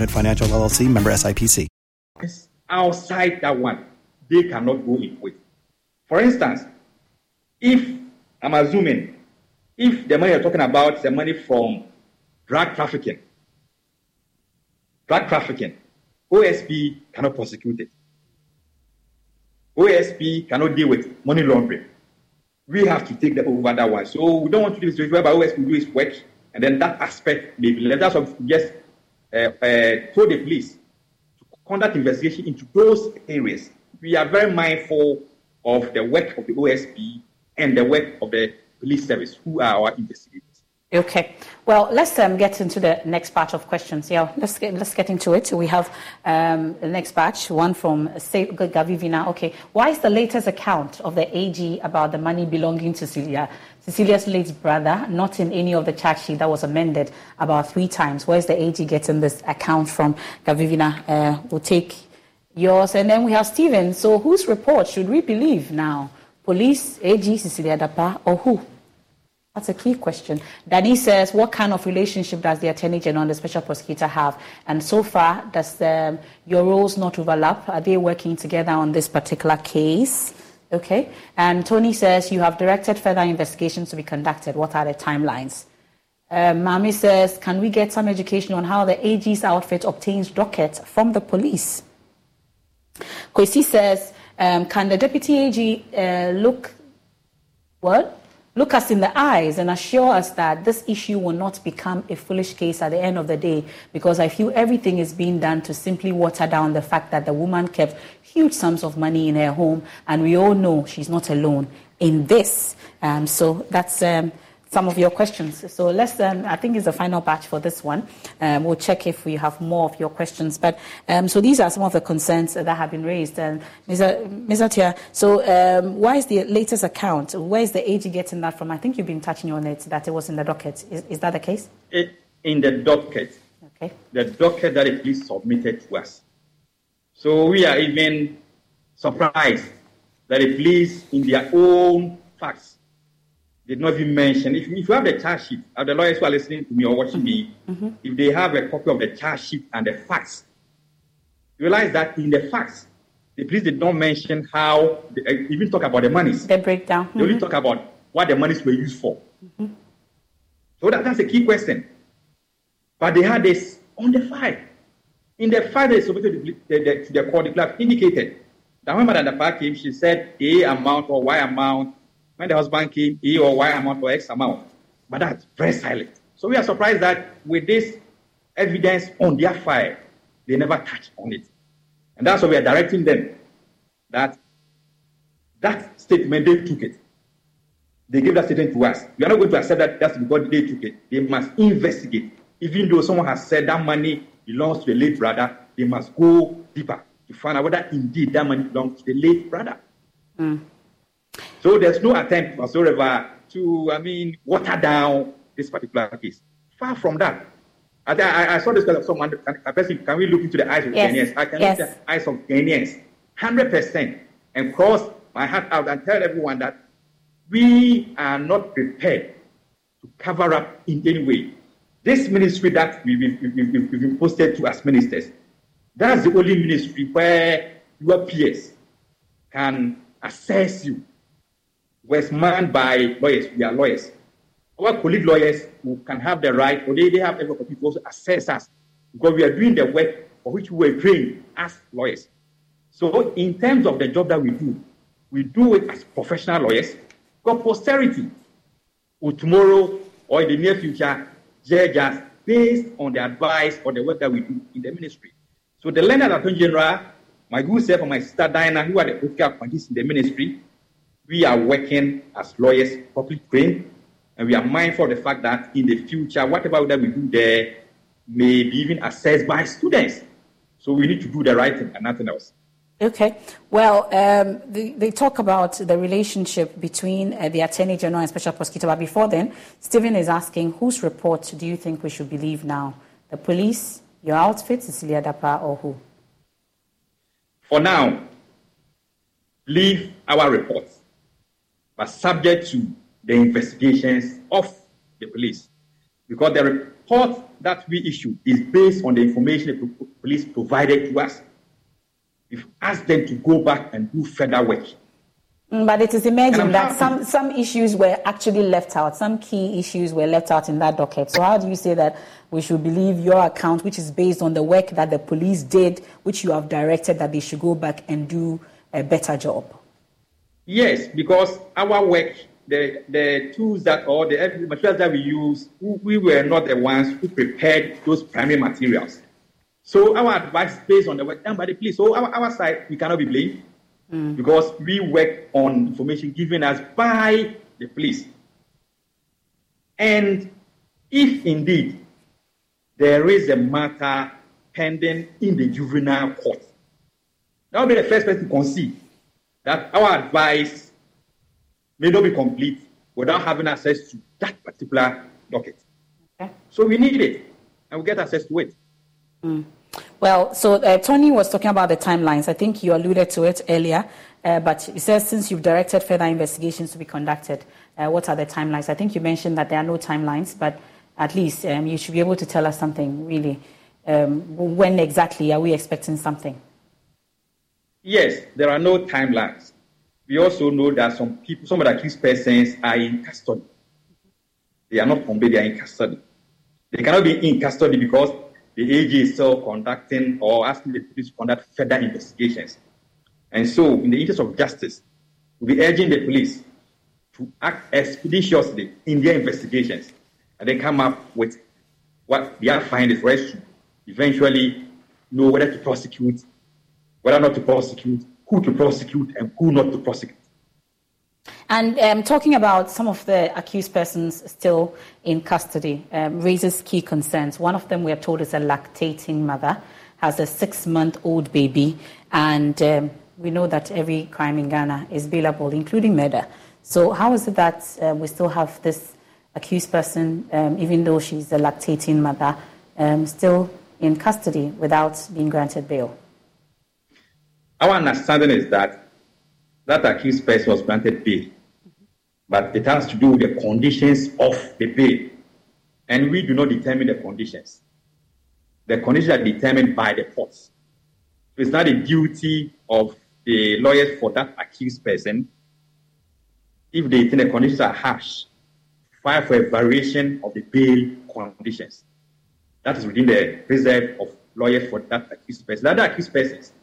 S5: Financial LLC, member SIPC.
S4: Outside that one, they cannot go in with. For instance, if I'm assuming, if the money you're talking about is the money from drug trafficking, drug trafficking, OSP cannot prosecute it. OSP cannot deal with money laundering. We have to take the over that one. So we don't want to do this whereby OSP do its work, and then that aspect may be left. That's what just told the police to conduct investigation into those areas. We are very mindful of the work of the OSP and the work of the police service, who are our investigators.
S1: Okay. Well, let's um, get into the next batch of questions. Yeah, let's get let's get into it. We have um, the next batch, one from Gavivina. Okay, why is the latest account of the AG about the money belonging to Celia, Cecilia's late brother, not in any of the charge sheet that was amended about three times? Where's the AG getting this account from? Gavivina, uh, we'll take yours, and then we have Stephen. So, whose report should we believe now? Police, AG, Cecilia Dapaah, or who? That's a key question. Danny says, what kind of relationship does the Attorney General and the Special Prosecutor have? And so far, does the, your roles not overlap? Are they working together on this particular case? Okay. And Tony says, you have directed further investigations to be conducted. What are the timelines? Uh, Mami says, can we get some education on how the AG's outfit obtains docket from the police? Kwesi says, um, can the deputy AG uh, look what? Look us in the eyes and assure us that this issue will not become a foolish case at the end of the day because I feel everything is being done to simply water down the fact that the woman kept huge sums of money in her home and we all know she's not alone in this. Um, so that's um, some of your questions. So let's, um, I think it's the final batch for this one. Um, we'll check if we have more of your questions. But um, so these are some of the concerns that have been raised. And Mr. Atia, so um, why is the latest account? Where is the AG getting that from? I think you've been touching on it, that it was in the docket. Is, is that the case?
S4: It, in the docket.
S1: Okay.
S4: The docket that the police submitted to us. So we are even surprised that the police, in their own facts, did not even mention. If, if you have the charge sheet, of the lawyers who are listening to me or watching me,
S1: Mm-hmm.
S4: if they have a copy of the charge sheet and the facts, you realize that in the facts, the police did not mention how, they uh, even talk about the monies.
S1: The breakdown.
S4: They only
S1: Mhm.
S4: talk about what the monies were used for. So that, that's a key question. But they had this on the file. In the file they submitted to the, the, to the court, the clerk indicated that when Madam Dapaah came, she said A amount or Y amount. When the husband came, A or Y amount or X amount. But that's very silent. So we are surprised that with this evidence on their file, they never touched on it. And that's why we are directing them that that statement, they took it. They gave that statement to us. We are not going to accept that that's because they took it. They must investigate. Even though someone has said that money belongs to the late brother, they must go deeper to find out whether indeed that money belongs to the late brother. Hmm. So there's no attempt whatsoever to, I mean, water down this particular case. Far from that. I, I, I saw this of someone, a person, can we look into the eyes of
S1: Yes.
S4: I can
S1: Yes.
S4: look into the eyes of Ghanaians, 100%, and cross my heart out and tell everyone that we are not prepared to cover up in any way. This ministry that we've, we've, we've, we've been posted to as ministers, that's the only ministry where your peers can assess you. Was manned by lawyers. We are lawyers. Our colleague lawyers who can have the right, or they, they have every opportunity to assess us because we are doing the work for which we were trained as lawyers. So, in terms of the job that we do, we do it as professional lawyers. Because posterity will tomorrow or in the near future judge based on the advice or the work that we do in the ministry. So, the learned attorney general, my good self and my sister Diana, who are the political appointees in the ministry, we are working as lawyers, public trained, and we are mindful of the fact that in the future, whatever that we do there may be even assessed by students. So we need to do the right thing and nothing else.
S1: Okay. Well, um, they, they talk about the relationship between uh, the Attorney General and Special Prosecutor. But before then, Stephen is asking, whose report do you think we should believe now? The police, your outfit, Cecilia Dapaah, or who?
S4: For now, leave our reports, but subject to the investigations of the police. Because the report that we issue is based on the information the police provided to us. We've asked them to go back and do further work.
S1: Mm, But it is
S4: imagined
S1: that
S4: happy.
S1: some, some issues were actually left out. Some key issues were left out in that docket. So, how do you say that we should believe your account, which is based on the work that the police did, which you have directed that they should go back and do a better job?
S4: Yes, because our work, the, the tools that or the materials that we use, we we were not the ones who prepared those primary materials. So our advice based on the work done by the police. So our, our side, we cannot be blamed mm. because we work on information given us by the police. And if indeed there is a matter pending in the juvenile court, that will be the first person to concede that our advice may not be complete without having access to that particular docket. So we need it, and we get access to it.
S1: Well, so uh, Tony was talking about the timelines. I think you alluded to it earlier, uh, but he says since you've directed further investigations to be conducted, uh, what are the timelines? I think you mentioned that there are no timelines, but at least um, you should be able to tell us something really. Um, when exactly are we expecting something?
S4: Yes, there are no timelines. We also know that some people, some of the accused persons are in custody. They are not on bail, they are in custody. They cannot be in custody because the AG is still conducting or asking the police to conduct further investigations. And so, in the interest of justice, we're urging the police to act expeditiously in their investigations and then come up with what their findings for us to eventually know whether to prosecute, whether not to prosecute, who to prosecute, and who not to prosecute.
S1: And um, talking about some of the accused persons still in custody um, raises key concerns. One of them, we are told, is a lactating mother, has a six month old baby, and um, we know that every crime in Ghana is bailable, including murder. So, how is it that uh, we still have this accused person, um, even though she's a lactating mother, um, still in custody without being granted bail?
S4: Our understanding is that that accused person was granted bail, but it has to do with the conditions of the bail. And we do not determine the conditions. The conditions are determined by the courts. So it's not a duty of the lawyers for that accused person, if they think the conditions are harsh, file for a variation of the bail conditions. That is within the reserve of lawyers for that accused person. The other accused persons,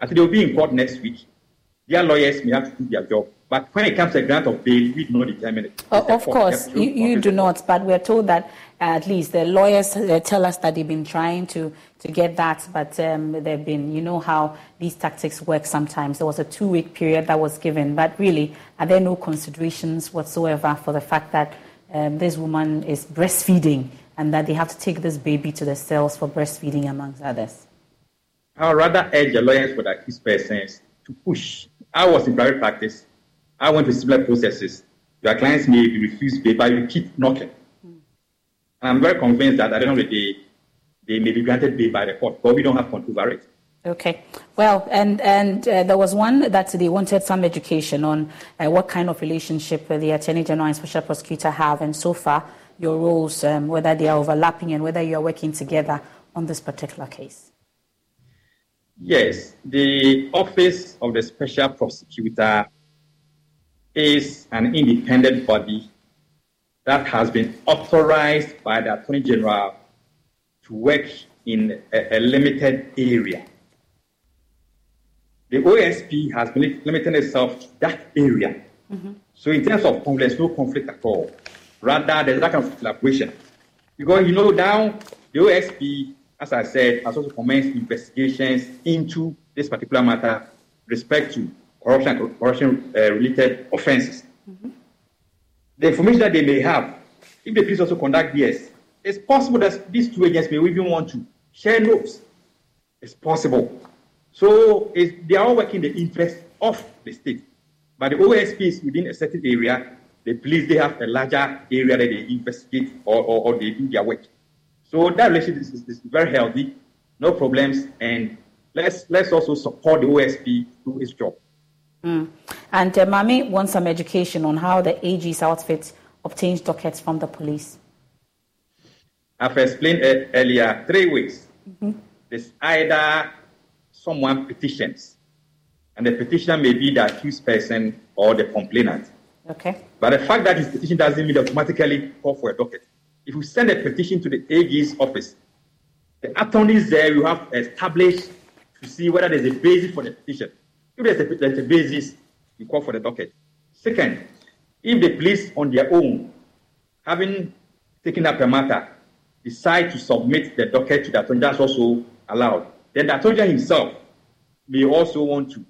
S4: I think they will be in court next week. Their lawyers may have to do their job. But when it comes to a grant of bail, we do not determine it.
S1: Oh, of course, you, you do not. But we're told that uh, at least the lawyers uh, tell us that they've been trying to, to get that, but um, they've been, you know how these tactics work sometimes. There was a two week period that was given, but really, are there no considerations whatsoever for the fact that um, this woman is breastfeeding and that they have to take this baby to the cells for breastfeeding, amongst others?
S4: I would rather urge the lawyers for the accused persons to push. I was in private practice I went through similar processes. Your clients may be refused bail, but you keep knocking. Mm. I'm very convinced that at the end of the day, they may be granted bail by the court, but we don't have control over it.
S1: Okay. Well, and and uh, there was one that they wanted some education on uh, what kind of relationship the Attorney General and Special Prosecutor have, and so far your roles, um, whether they are overlapping and whether you are working together on this particular case.
S4: Yes, the Office of the Special Prosecutor is an independent body that has been authorized by the Attorney General to work in a, a limited area. The OSP has been limiting itself to that area. Mm-hmm. So, in terms of conflict, no conflict at all. Rather, there's that kind of collaboration. Because, you know, now the OSP, as I said, has also commenced investigations into this particular matter respect to corruption corruption uh, related offenses. Mm-hmm. The information that they may have, if the police also conduct DS, it's possible that these two agents may even want to share notes. It's possible. So they are all working the interest of the state. But the OSP is within a certain area. The police they have a larger area that they investigate or, or, or they do their work. So that relationship is, is, very healthy, no problems, and let's let's also support the OSP to do its job.
S1: Mm. And uh, Mami wants some education on how the AG's outfit obtains dockets from the police.
S4: I've explained earlier three ways. Mm-hmm. There's either someone petitions, and the petitioner may be the accused person or the complainant.
S1: Okay.
S4: But the fact that his petition doesn't mean automatically call for a docket. If you send a petition to the AG's office, the attorneys there will have established to see whether there's a basis for the petition. If there's a, there's a basis, you call for the docket. Second, if the police on their own, having taken up a matter, decide to submit the docket to the attorney, that's also allowed. Then the attorney himself may also want to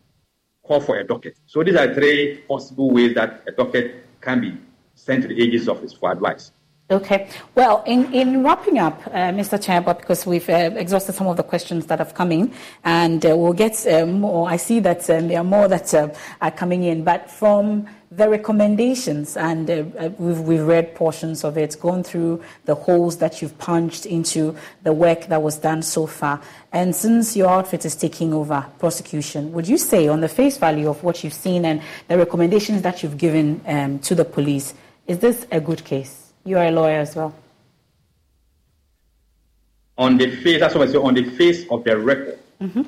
S4: call for a docket. So these are three possible ways that a docket can be sent to the AG's office for advice.
S1: Okay. Well, in, in wrapping up, uh, Mr. Chairman, because we've uh, exhausted some of the questions that have come in, and uh, we'll get uh, more. I see that um, there are more that uh, are coming in, but from the recommendations, and uh, we've, we've read portions of it, gone through the holes that you've punched into the work that was done so far. And since your outfit is taking over prosecution, would you say, on the face value of what you've seen and the recommendations that you've given um, to the police, is this a good case? You are a lawyer as well.
S4: On the face, that's what I say, on the face of the record, mm-hmm.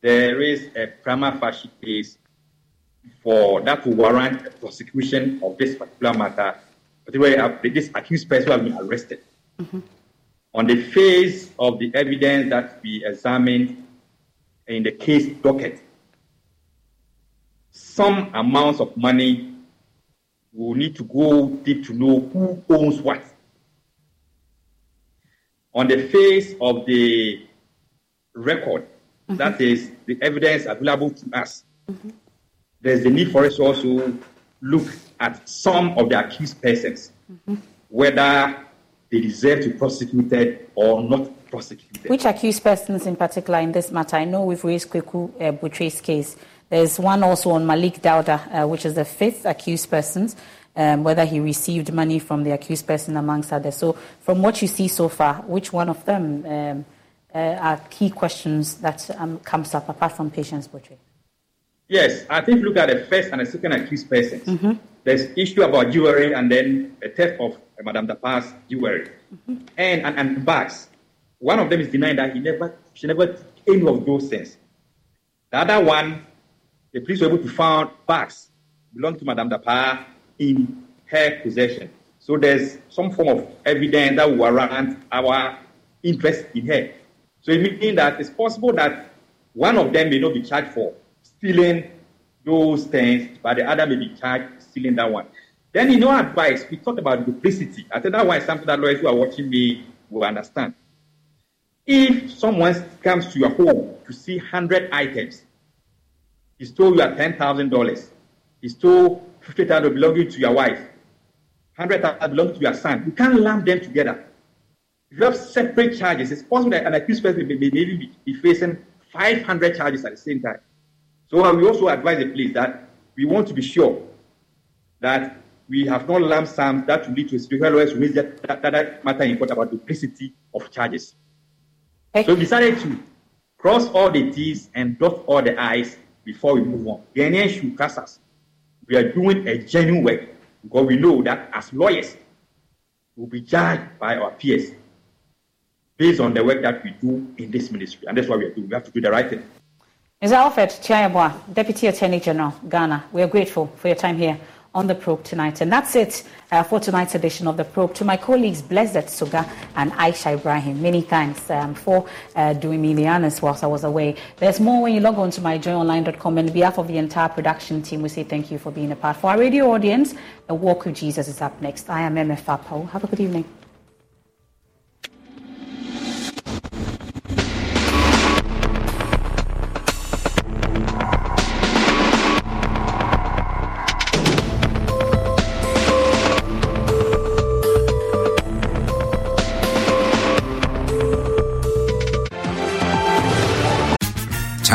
S4: there is a prima facie case for that to warrant a prosecution of this particular matter particularly this accused person who has been arrested, mm-hmm. on the face of the evidence that we examined in the case docket, some amounts of money will need to go deep to know who owns what. On the face of the record, mm-hmm. that is the evidence available to us, mm-hmm. there's the need for us to also look at some of the accused persons, mm-hmm. whether they deserve to be prosecuted or not prosecuted.
S1: Which accused persons in particular in this matter? I know we've raised Kweku uh, Botwe's case. There's one also on Malik Dauda, uh, which is the fifth accused person, um, whether he received money from the accused person amongst others. So, from what you see so far, which one of them um, uh, are key questions that um, comes up apart from Patience Botwe?
S4: Yes, I think look at the first and the second accused persons. Mm-hmm. There's issue about jewelry and then a theft of uh, Madame Dapaah's jewelry mm-hmm. and, and and bags. One of them is denying that he never she never any of those things. The other one, the police were able to find bags belonging to Madame Dapaah in her possession. So there's some form of evidence that will warrant our interest in her. So it means that it's possible that one of them may not be charged for stealing those things, but the other may be charged stealing that one. Then in our advice, we talked about duplicity. I think that one is something that lawyers who are watching me will understand. If someone comes to your home to see 100 items, he stole your $10,000, he stole 50,000 belonging to your wife, 100,000 belonging to your son, you can't lump them together. If you have separate charges, it's possible that an accused person may, may, may be facing 500 charges at the same time. So we also advise the police that we want to be sure that we have not lump sums that will lead to a situation where lawyers raise that, that, that matter in court about duplicity of charges. So we decided to cross all the T's and dot all the I's before we move on. Ghanaians should us. We are doing a genuine work because we know that as lawyers, we'll be judged by our peers based on the work that we do in this ministry. And that's what we are doing. We have to do the right thing.
S1: Mr. Alfred Tuah-Yeboah, Deputy Attorney General, Ghana, we are grateful for your time here on the probe tonight. And that's it uh, for tonight's edition of the probe. To my colleagues, Blessed Suga and Aisha Ibrahim, many thanks um, for uh, doing me the honors whilst I was away. There's more when you log on to myjoyonline.com. And on behalf of the entire production team, we say thank you for being a part. For our radio audience, A Walk with Jesus is up next. I am Emefa Apawu. Have a good evening.